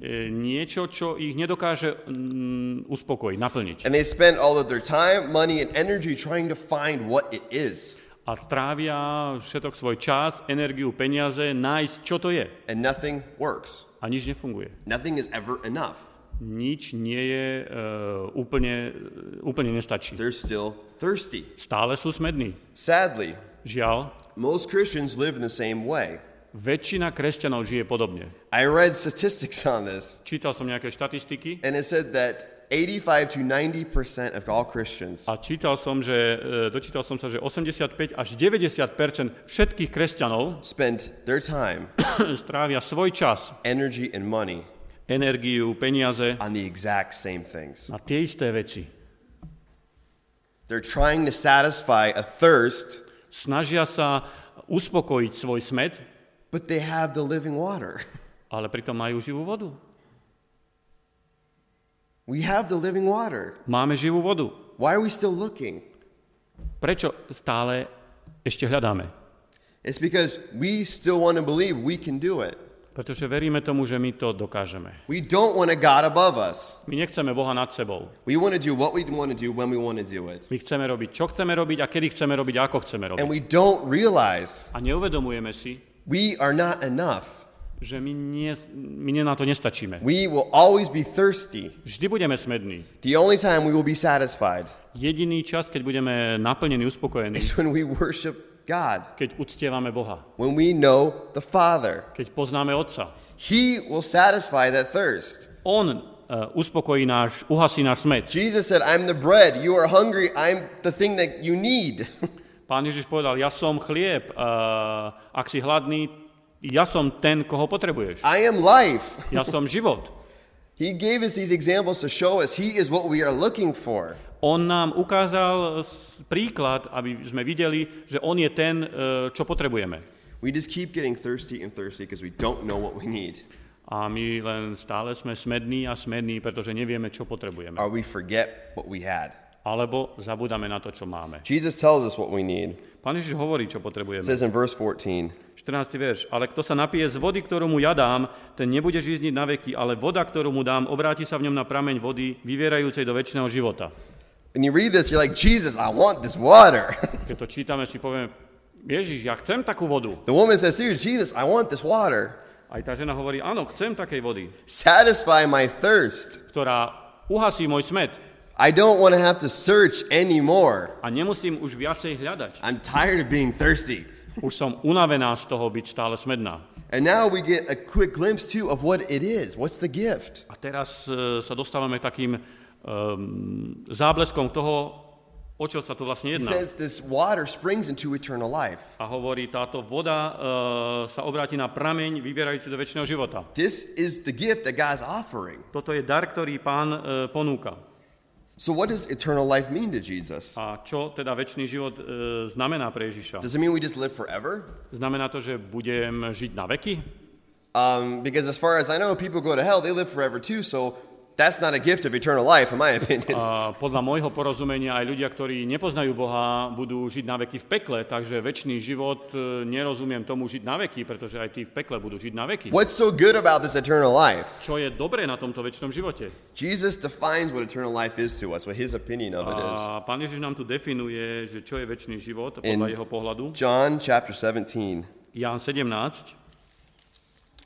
E, niečo, čo ich nedokáže mm, uspokojiť, naplniť. And they spend all of their time, money, and energy trying to find what it is. A trávia všetok svoj čas, energiu, peniaze, nájsť, čo to je. And nothing works. A nič nefunguje. Nothing is ever enough. Nič nie je e, úplne, úplne nestačí. They're still thirsty. Stále sú smední. Sadly, Žiaľ, most Christians live in the same way. Väčšina kresťanov žije podobne. I read statistics on this, Čítal som nejaké štatistiky and it said that 85 to 90% of all Christians a čítal som, že, e, dočítal som sa, že 85 až 90% všetkých kresťanov spend their time, *coughs* strávia svoj čas, energy, and money energiu, peniaze on the exact same things. na tie isté veci. They're trying to satisfy a thirst, Snažia sa uspokojiť svoj smet, but they have the living water. *laughs* ale pritom majú živú vodu. We have the living water. Máme živú vodu. Why are we still looking? Prečo stále ešte hľadáme? It's because we still want to believe we can do it. Pretože veríme tomu, že my to dokážeme. We don't want a God above us. My nechceme Boha nad sebou. We want to do what we want to do when we want to do it. My chceme robiť, čo chceme robiť a kedy chceme robiť a ako chceme robiť. And we don't realize A neuvedomujeme si, we are not enough. že my, nie, my nie na to nestačíme. We will always be thirsty. Vždy budeme smední. The only time we will be satisfied Jediný čas, keď budeme naplnení, uspokojení, is when we worship God, keď uctievame Boha, when we know the Father. keď poznáme Otca. He will satisfy that thirst. On uh, uspokojí náš, uhasí náš smet. Jesus said, I'm the bread. You are hungry. I'm the thing that you need. *laughs* Pán Ježiš povedal, ja som chlieb, uh, ak si hladný, ja som ten, koho potrebuješ. I am life. *laughs* Ja som život. He gave us these examples to show us He is what we are looking for. On nám ukázal príklad, aby sme videli, že on je ten, uh, čo potrebujeme. We just keep getting thirsty and thirsty because we don't know what we need. A my len stále sme smední a smední, pretože nevieme, čo potrebujeme. Or we forget what we had. Alebo zabudáme na to, čo máme. Jesus tells us what we need. Pán Ježiš hovorí, čo It potrebujeme. says in verse 14, 14. verš. Ale kto sa napije z vody, ktorú mu ja dám, ten nebude žízniť na veky, ale voda, ktorú mu dám, obráti sa v ňom na prameň vody, vyvierajúcej do väčšného života. and you read this, you're like, Jesus, I want this water. *laughs* Keď to čítame, si povieme, Ježiš, ja chcem takú vodu. the woman says, Dude, Jesus, I want this water. Aj tá žena hovorí, áno, chcem takej vody, Satisfy my thirst. ktorá uhasí môj smet. I don't want to have to search anymore. A nemusím už viacej hľadať. I'm tired of being thirsty. Už som unavená z toho byť stále smedná. And now we get a quick glimpse too of what it is. What's the gift? A teraz e, sa dostávame k takým um, zábleskom toho, o čo sa tu vlastne He jedná. says this water springs into eternal life. A hovorí, táto voda uh, sa obráti na prameň vyvierajúci do väčšného života. This is the gift that God's offering. Toto je dar, ktorý pán uh, ponúka. So, what does eternal life mean to Jesus? A čo teda väčší život uh, znamená pre Ježiša? Does it mean we just live forever? Znamená to, že budem žiť na veky? Um, because as far as I know, people go to hell, they live forever too. So, that's not a gift of eternal life, in my opinion. A podľa môjho porozumenia aj ľudia, ktorí nepoznajú Boha, budú žiť na veky v pekle, takže väčší život e, nerozumiem tomu žiť na veky, pretože aj tí v pekle budú žiť na veky. What's so good about this eternal life? Čo je dobré na tomto väčšnom živote? Jesus defines what eternal life is to us, what his opinion of it is. A pán Ježiš nám tu definuje, že čo je väčší život podľa In- jeho pohľadu. John chapter 17, Ján 17,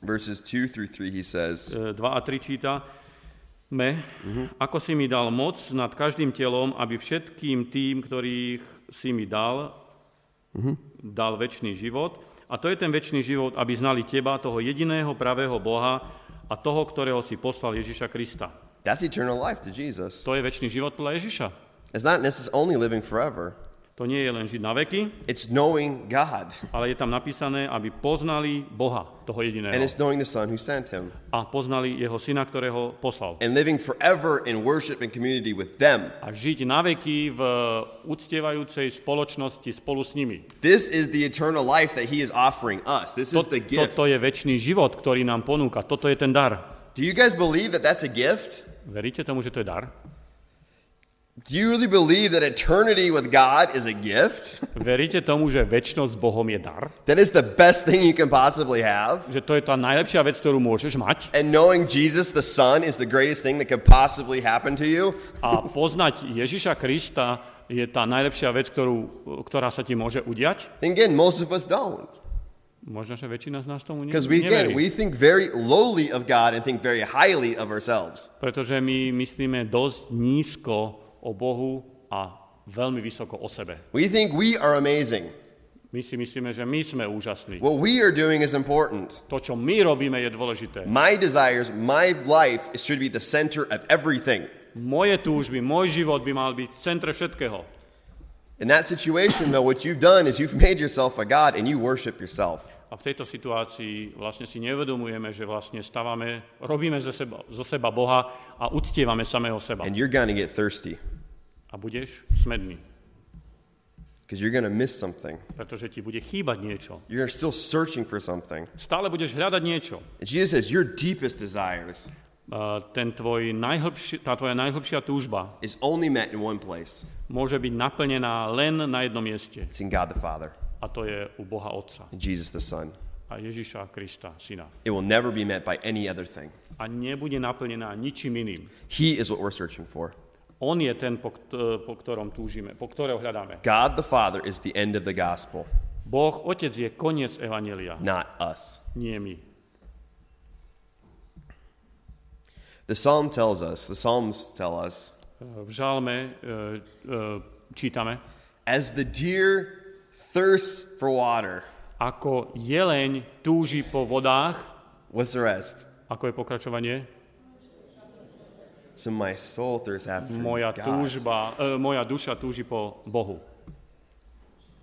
verses 2 through 3, he says, e, 2 a 3 číta, me, ako si mi dal moc nad každým telom, aby všetkým tým, ktorých si mi dal, dal väčší život. A to je ten väčší život, aby znali teba, toho jediného pravého Boha a toho, ktorého si poslal Ježiša Krista. That's eternal life to Jesus. To je väčší život podľa Ježiša. It's not necessarily only living forever, To nie je len žiť na veky, it's knowing God, ale je tam napísané, aby poznali Boha, toho jediného. and it's knowing the Son who sent him, A poznali jeho syna, ktorého poslal. and living forever in worship and community with them. A žiť na veky v uctievajúcej spoločnosti spolu s nimi. This is the eternal life that he is offering us. This is To, the gift. toto je väčší život, ktorý nám ponúka. Toto je ten dar. Do you guys believe that that's a gift? Veríte tomu, že to je dar? Do you really believe that eternity with God is a gift? *laughs* Veríte tomu, že väčšnosť s Bohom je dar? That is the best thing you can possibly have? Že to je tá najlepšia vec, ktorú môžeš mať? And knowing Jesus the Son is the greatest thing that could possibly happen to you? A poznať Ježiša Krista je tá najlepšia vec, ktorú, ktorá sa ti môže udiať? And again, most of us don't. Možno, že väčšina z nás tomu ne- Because we again neverí. we think very lowly of God and think very highly of ourselves. Pretože my myslíme dosť nízko o Bohu a veľmi vysoko o sebe. We think we are amazing. My si myslíme, že my sme úžasní. What we are doing is important. To, čo my robíme, je dôležité. My desires, my life should be the center of everything. Moje túžby, môj život by mal byť v centre všetkého. In that situation, though, what you've done is you've made yourself a God and you worship yourself. A v tejto situácii vlastne si neuvedomujeme, že vlastne stávame, robíme zo seba, zo seba Boha a uctievame samého seba. And you're to get thirsty A budeš smedný, because you're going to miss something. pretože ti bude chýbať niečo. You're still searching for something. Stále budeš hľadať niečo. And Jesus says, Your deepest desires A Ten tvoj najhlbši, tá tvoja najhlbšia túžba is only met in one place môže byť naplnená len na jednom mieste. it's in God the Father A to je u Boha Otca and Jesus the Son. a Ježiša Krista, Syna. It will never be met by any other thing. A nebude naplnená ničím iným. He is what we're searching for. On je ten, po, po ktorom túžime, po ktorého hľadáme. God the Father is the end of the gospel, Boh, Otec je koniec Evanelia, not us. nie my. The psalm tells us, the psalms tell us, V žalme e, e, čítame, as the deer thirsts for water. ako jeleň túži po vodách, What's the rest? ako je pokračovanie, So my soul thirsts after moja, God. túžba, e, moja duša túži po Bohu.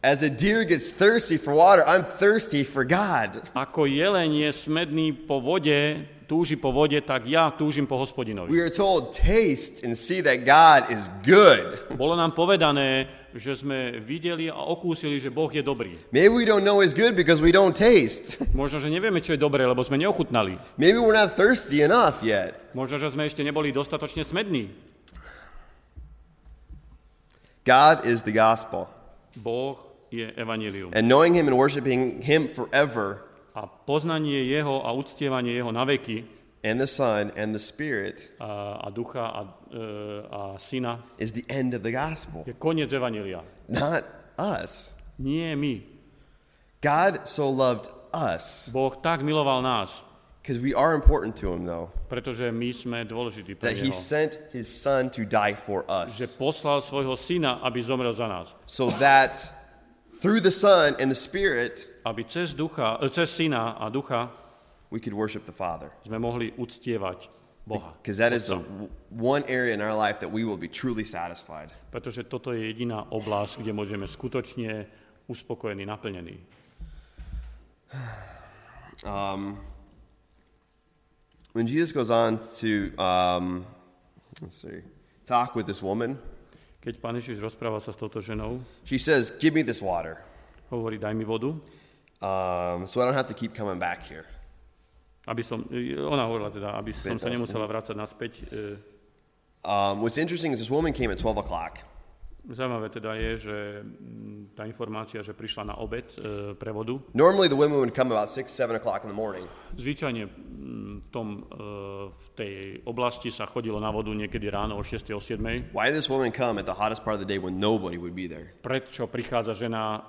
As a deer gets thirsty for water, I'm thirsty for God. Ako jeleň je smedný po vode, túži po vode, tak ja túžim po hospodinovi. We are told, taste and see that God is good. Bolo nám povedané, že sme videli a okúsili, že Boh je dobrý. Maybe we don't know He's good because we don't taste. *laughs* Možno, že nevieme, čo je dobré, lebo sme neochutnali. Maybe we're not thirsty enough yet. Možno, že sme ešte neboli dostatočne smední. God is the gospel. Boh je evanílium. And knowing Him and worshiping Him forever, A poznanie Jeho a uctievanie Jeho na veky and the Son and the Spirit, a, a ducha a, e, a syna is the end of the gospel, je koniec evanília. not us. Nie my. God so loved us Boh tak miloval nás, Because we are important to him, though. Pretože my sme dôležití pre That he sent his son to die for Že us. poslal svojho syna, aby zomrel za nás. So that through the son and the spirit, Aby cez, ducha, e, cez syna a ducha we could worship the Father. sme mohli uctievať Boha. Because that is the one area in our life that we will be truly satisfied. Pretože toto je jediná oblasť, kde môžeme skutočne uspokojení, naplnení. Um, when Jesus goes on to, um, let's see, talk with this woman, Keď pán Ježiš rozpráva sa s touto ženou, she says, Give me this water hovorí, daj mi vodu, um, so I don't have to keep coming back here. Aby som, e, ona hovorila teda, aby som sa nemusela vrácať naspäť. E, Um, what's interesting is this woman came at 12 o'clock. Zaujímavé teda je, že mm, tá informácia, že prišla na obed e, pre vodu, Normally, the women would come about 6, 7 o'clock in the morning. Zvyčajne mm, v, tom, e, v tej oblasti sa chodilo na vodu niekedy ráno o 6. o 7. Why did this woman come at the hottest part of the day when nobody would be there? Prečo prichádza žena e,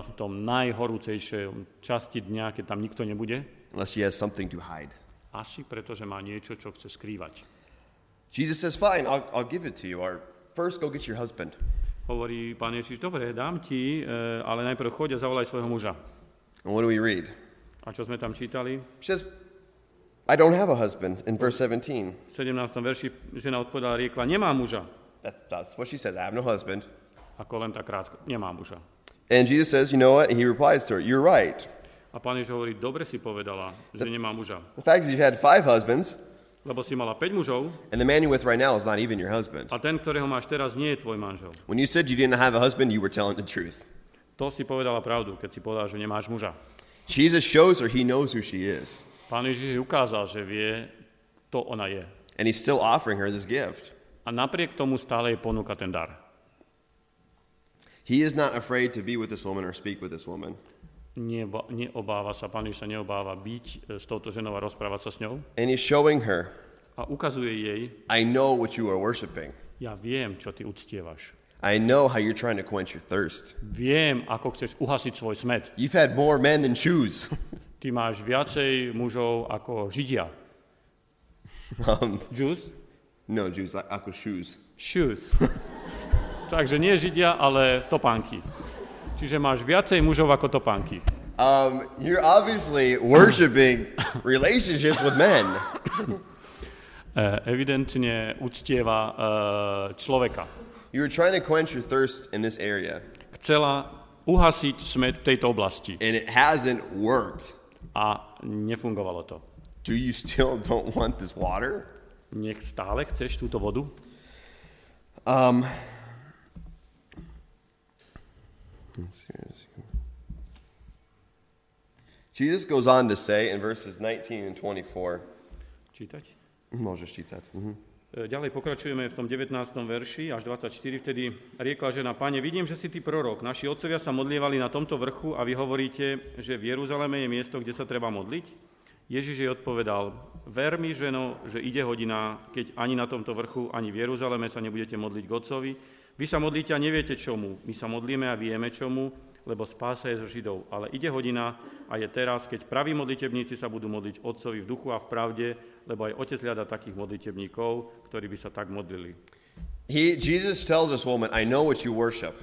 v tom najhorúcejšej časti dňa, keď tam nikto nebude? Unless she has something to hide. Asi preto, že má niečo, čo chce skrývať. Jesus says, Fine, I'll, I'll give it to you. Or first, go get your husband. Hovorí pán Ježiš, dobre, dám ti, e, ale najprv choď a zavolaj svojho muža. And what do we read? A čo sme tam čítali? She says, I don't have a husband in verse 17. V 17. verši žena odpovedala, riekla, nemá muža. That's, that's what she says. I have no husband. Ako len tak krátko, nemá muža. And Jesus says, You know what? And he replies to her, You're right. A pán Ježiš hovorí, dobre si povedala, že nemá muža. The fact is, you've had five husbands, Lebo si mala 5 mužov and the man you're with right now is not even your husband. a ten, ktorého máš teraz, nie je tvoj manžel. When you said you didn't have a husband, you were telling the truth. To si povedala pravdu, keď si povedala, že nemáš muža. Jesus shows her he knows who she is, Pán Ježiš ukázal, že vie, to ona je. and he's still offering her this gift. A napriek tomu stále jej ponúka ten dar. He is not afraid to be with this woman or speak with this woman. Neba, neobáva sa, pán Ježiš sa neobáva byť e, s touto ženou a rozprávať sa s ňou. And he's showing her, A ukazuje jej, I know what you are worshiping. ja viem, čo ty uctievaš. I know how you're trying to quench your thirst. Viem, ako chceš uhasiť svoj smet. You've had more men than shoes. *laughs* Ty máš viacej mužov ako Židia. um, Jews? no, Jews, aqua shoes. Shoes. *laughs* Takže nie Židia, ale topánky. Čiže máš viacej mužov ako topánky. Um, you're obviously worshiping *coughs* relationships with men. *coughs* E, evidentne uctieva e, človeka. You were trying to quench your thirst in this area, Chcela uhasiť smet v tejto oblasti and it hasn't worked. a nefungovalo to. Do you still don't want this water? Nech stále chceš túto vodu? Um, let's see, let's see. Jesus goes on to say in verses 19 and 24. Čítať? Môžeš čítať. Mhm. E, Ďalej pokračujeme v tom 19. verši až 24. Vtedy riekla žena, Pane, vidím, že si ty prorok. Naši otcovia sa modlievali na tomto vrchu a vy hovoríte, že v Jeruzaleme je miesto, kde sa treba modliť? Ježiš jej odpovedal, ver mi, ženo, že ide hodina, keď ani na tomto vrchu, ani v Jeruzaleme sa nebudete modliť k Otcovi. Vy sa modlíte a neviete čomu. My sa modlíme a vieme čomu, lebo spása je zo Židov. Ale ide hodina a je teraz, keď praví modlitebníci sa budú modliť Otcovi v duchu a v pravde, lebo aj Otec hľada takých modlitebníkov, ktorí by sa tak modlili. He, Jesus tells this woman, I know what you worship.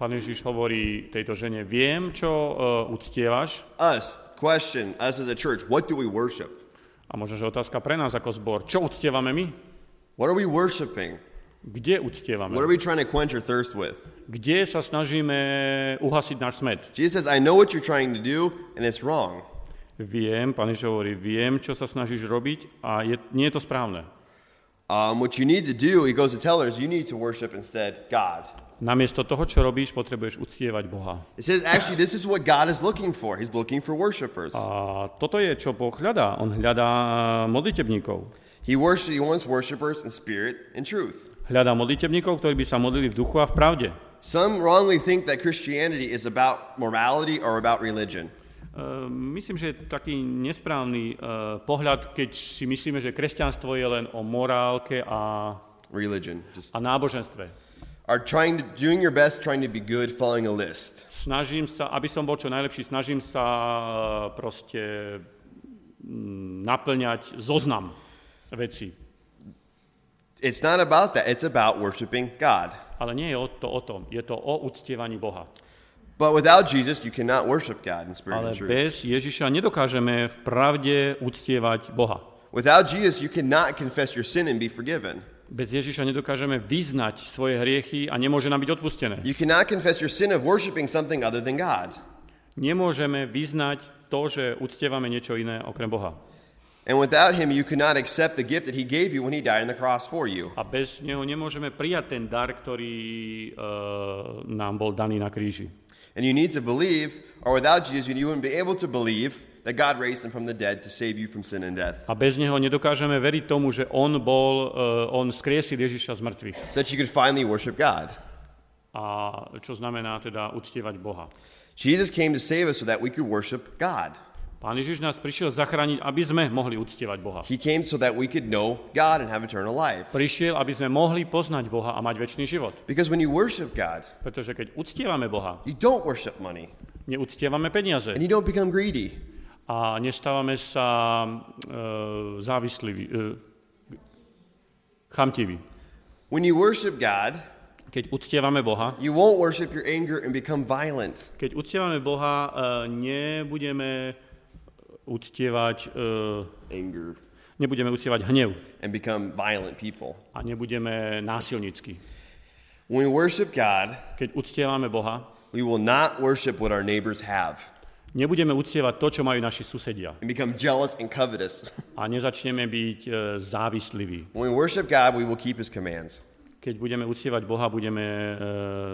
Pán Ježiš hovorí tejto žene, viem, čo uh, uctievaš. Us, question, us as a church, what do we worship? A možno, že otázka pre nás ako zbor. Čo uctievame my? What are we worshiping? Kde uctievame? What are we trying to quench our thirst with? Kde sa snažíme uhasiť náš smet? Jesus says, I know what you're trying to do, and it's wrong. Viem, pán Ježiš hovorí, viem, čo sa snažíš robiť a je, nie je to správne. Um, what you need to do, he goes to tell her, is you need to worship instead God. Namiesto toho, čo robíš, potrebuješ uctievať Boha. It says, actually, this is what God is looking for. He's looking for worshipers. A toto je, čo Boh hľadá. On hľadá modlitebníkov. He, worship, he wants worshipers in spirit and truth. Hľadá modlitebníkov, ktorí by sa modlili v duchu a v pravde. Some wrongly think that Christianity is about morality or about religion. Uh, myslím, že je taký nesprávny uh, pohľad, keď si myslíme, že kresťanstvo je len o morálke a, Religion. Just a náboženstve. are trying to, doing your best, trying to be good, following a list. Snažím sa, aby som bol čo najlepší, snažím sa uh, proste mm, naplňať zoznam vecí. It's not about that. It's about worshiping God. Ale nie je to o tom. Je to o uctievaní Boha. But without Jesus, you cannot worship God in spirit Ale and truth. bez Ježiša nedokážeme v pravde uctievať Boha. Without Jesus, you cannot confess your sin and be forgiven. Bez Ježiša nedokážeme vyznať svoje hriechy a nemôže nám byť odpustené. You cannot confess your sin of worshiping something other than God. Nemôžeme vyznať to, že uctievame niečo iné okrem Boha. And without him, you cannot accept the gift that he gave you when he died on the cross for you. A bez neho nemôžeme prijať ten dar, ktorý e, nám bol daný na kríži. And you need to believe, or without Jesus, you wouldn't be able to believe that God raised him from the dead to save you from sin and death. A bez neho nedokážeme veriť tomu, že on bol, e, on skriesil Ježiša z mŕtvych. So that you could finally worship God. A čo znamená teda uctievať Boha. Jesus came to save us so that we could worship God. Pán Ježiš nás prišiel zachrániť, aby sme mohli uctievať Boha. He came so that we could know God and have eternal life. Prišiel, aby sme mohli poznať Boha a mať väčší život. Because when you worship God, Pretože keď uctievame Boha, you don't worship money neuctievame peniaze and you don't become greedy. a nestávame sa e, závislí, e, chamtiví. When you worship God, Keď uctievame Boha, you won't worship your anger and become violent. keď uctievame Boha, e, nebudeme uctievať, e, Anger nebudeme uctievať hnev and become violent people. a nebudeme násilnícky. When we worship God, Keď uctievame Boha, we will not worship what our neighbors have nebudeme uctievať to, čo majú naši susedia and become jealous and covetous. a nezačneme byť e, závislí. When we worship God, we will keep his commands. Keď budeme uctievať Boha, budeme e,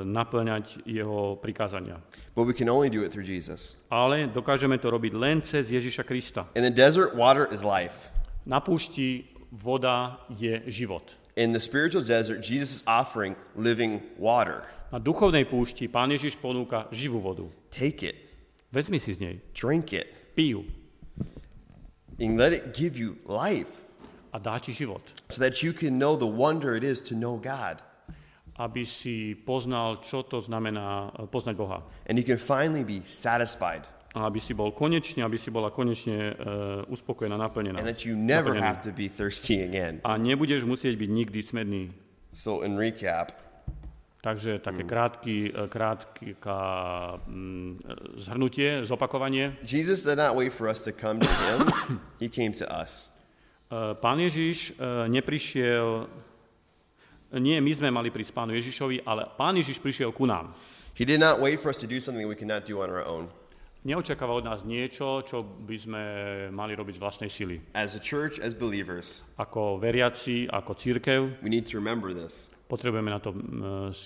naplňať jeho prikázania. But we can only do it through Jesus. Ale dokážeme to robiť len cez Ježiša Krista. In the desert, water is life. Na púšti voda je život. In the spiritual desert, Jesus is offering living water. Na duchovnej púšti Pán Ježiš ponúka živú vodu. Take it, Vezmi si z nej, drink it, piju and let it give you life a dá ti život. so that you can know the wonder it is to know God. Aby si poznal, čo to znamená e, poznať Boha. And you can finally be satisfied A aby si bol konečne, aby si bola konečne uh, uspokojená, naplnená. and that you never naplnený. have to be thirsty again. A nebudeš musieť byť nikdy smedný. So, in recap, Takže také krátky, e, krátka mm, zhrnutie, zopakovanie. Jesus did not wait for us to come to him, *coughs* he came to us. E, Pán Ježiš e, neprišiel, nie my sme mali prísť Pánu Ježišovi, ale Pán Ježiš prišiel ku nám. He did not wait for us to do something we could not do on our own. Neočakáva od nás niečo, čo by sme mali robiť z vlastnej sily. As a church, as believers, Ako veriaci, ako církev, we need to remember this. potrebujeme na to,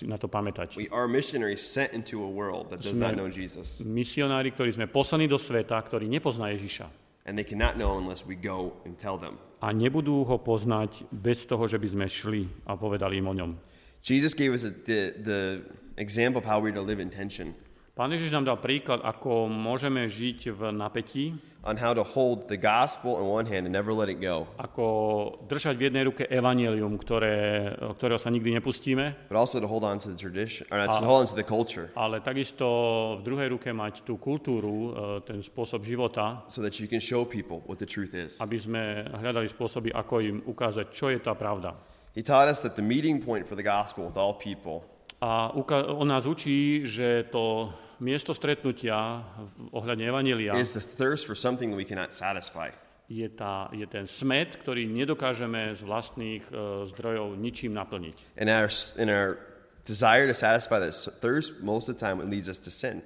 na to pamätať. We are missionaries sent into a world that does not know Jesus, Misionári, ktorí sme poslaní do sveta, ktorí nepozná Ježiša. and they cannot know unless we go and tell them. A nebudú ho poznať bez toho, že by sme šli a povedali im o ňom. Jesus gave us a, the, the example of how we're to live in tension, Pán Ježiš nám dal príklad, ako môžeme žiť v napätí, on how to hold the gospel in one hand and never let it go, ako držať v jednej ruke evanelium, ktoré, ktorého sa nikdy nepustíme, but also to hold on to the tradition, or to hold on to the culture, ale takisto v druhej ruke mať tú kultúru, e, ten spôsob života, so that you can show people what the truth is. aby sme hľadali spôsoby, ako im ukázať, čo je tá pravda. He taught us that the meeting point for the gospel with all people A on nás učí, že to miesto stretnutia ohľadne Evanelia is the thirst for something we cannot satisfy. je, tá, je ten smet, ktorý nedokážeme z vlastných e, zdrojov ničím naplniť. And our, in our desire to satisfy that thirst, most of the time it leads us to sin.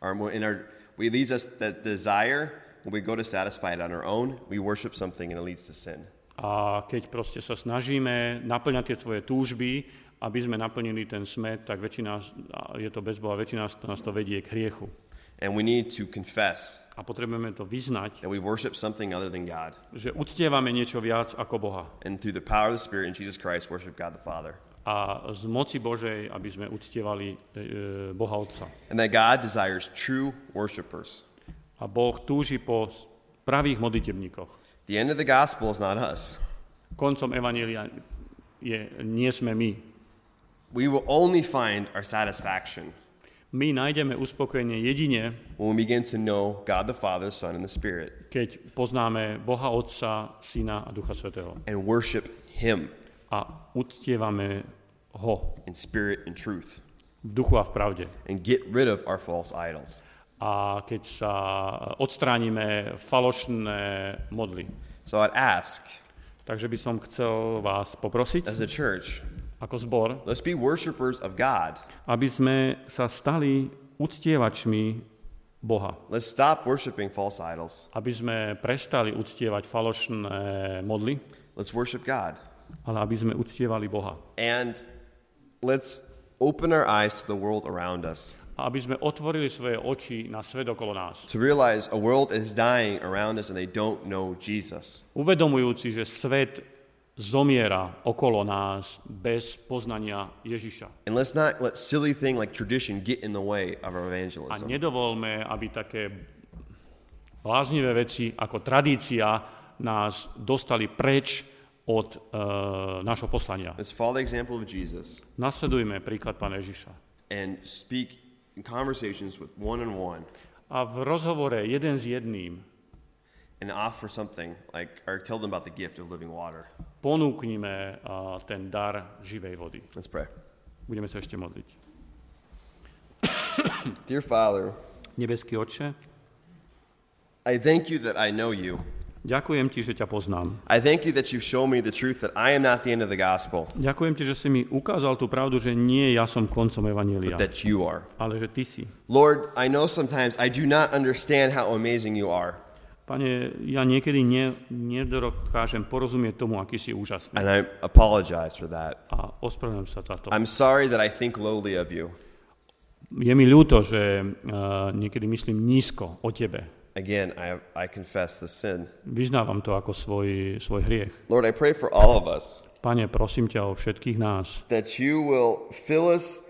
Our, in our, it leads us that desire, when we go to satisfy it on our own, we worship something and it leads to sin. A keď proste sa snažíme naplňať tie svoje túžby, aby sme naplnili ten smet, tak väčšina, je to bez Boha, väčšina nás to vedie k hriechu. And we need to confess A potrebujeme to vyznať, that we worship something other than God. že uctievame niečo viac ako Boha. And through the power of the Spirit in Jesus Christ, worship God the Father. A z moci Božej, aby sme uctievali e, Boha Otca. And that God desires true worshipers. A Boh túži po pravých modlitebníkoch. The end of the gospel is not us. Koncom Evanília je, nie sme my. We will only find our satisfaction My nájdeme uspokojenie jedine, when we begin to know God the Father, Son, and the Spirit keď poznáme Boha Otca, Syna a Ducha Svetého. and worship Him A uctievame ho in spirit and truth v duchu a v pravde. and get rid of our false idols. A keď sa odstránime falošné modly. So I'd ask, Takže by som chcel vás poprosiť, as a church, ako zbor, let's be worshipers of God. aby sme sa stali uctievačmi Boha. Let's stop worshiping false idols. Aby sme prestali uctievať falošné modly, Let's worship God. ale aby sme uctievali Boha. And let's open our eyes to the world around us aby sme otvorili svoje oči na svet okolo nás. to realize a world is dying around us and they don't know Jesus. Uvedomujúci, že svet zomiera okolo nás bez poznania Ježiša. And let's not let silly thing like tradition get in the way of our A evangelism. nedovolme, aby také bláznivé veci ako tradícia nás dostali preč od e, nášho poslania. Let's follow the example of Jesus Nasledujme príklad Pána Ježiša. and speak in conversations with one on one A v rozhovore jeden s jedným and offer something like or tell them about the gift of living water. ponúknime a, ten dar živej vody. Let's pray. Budeme sa ešte modliť. *coughs* Dear Father, Nebeský Otče, I thank you that I know you. ďakujem Ti, že ťa poznám. I thank you that you've shown me the truth that I am not the end of the gospel, Ďakujem Ti, že si mi ukázal tú pravdu, že nie ja som koncom Evanília, but that you are. ale že Ty si. Lord, I know sometimes I do not understand how amazing you are, Pane, ja niekedy ne, nedokážem porozumieť tomu, aký si úžasný. and I apologize for that. A ospravedlňujem sa za to. I'm sorry that I think lowly of you. Je mi ľúto, že uh, niekedy myslím nízko o Tebe. Again, I, I confess the sin. Vyznávam to ako svoj, svoj hriech. Lord, I pray for all of us Pane, prosím ťa o všetkých nás, that you will fill us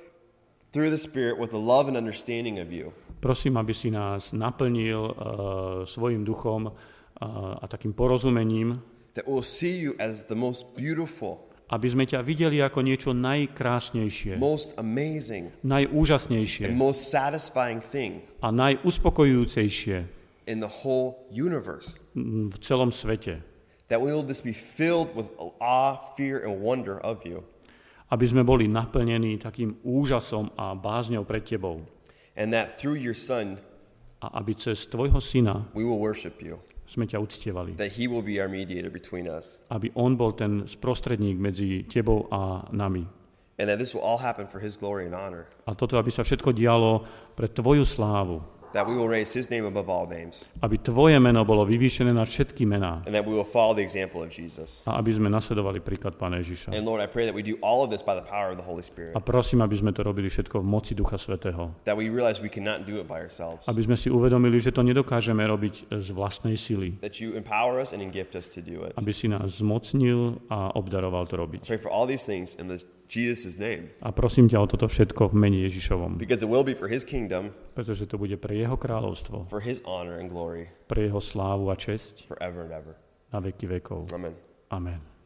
through the Spirit with a love and understanding of you. Prosím, aby si nás naplnil uh, svojim duchom uh, a takým porozumením, that we'll see you as the most beautiful, aby sme ťa videli ako niečo najkrásnejšie, most amazing, najúžasnejšie and most satisfying thing a najuspokojujúcejšie in the whole universe. v celom svete. That we will just be filled with awe, fear, and wonder of you. Aby sme boli naplnení takým úžasom a bázňou pred Tebou. And that through your Son, A aby cez Tvojho Syna we will worship you. sme ťa uctievali. That he will be our mediator between us. Aby On bol ten sprostredník medzi Tebou a nami. And that this will all happen for his glory and honor. A toto, aby sa všetko dialo pre Tvoju slávu. That we will raise his name above all names. Aby Tvoje meno bolo vyvýšené na všetky mená. And that we will follow the example of Jesus. A aby sme nasledovali príklad Pána Ježiša. And Lord, I pray that we do all of this by the power of the Holy Spirit. A prosím, aby sme to robili všetko v moci Ducha Svetého. That we realize we cannot do it by ourselves. Aby sme si uvedomili, že to nedokážeme robiť z vlastnej sily. That you empower us and gift us to do it. Aby si nás zmocnil a obdaroval to robiť. Pray for all these things in this Jesus' name. A prosím ťa o toto všetko v mene Ježišovom. Because it will be for his kingdom, Pretože to bude pre jeho kráľovstvo, for his honor and glory pre jeho slávu a česť forever and ever. na veky vekov. Amen. Amen.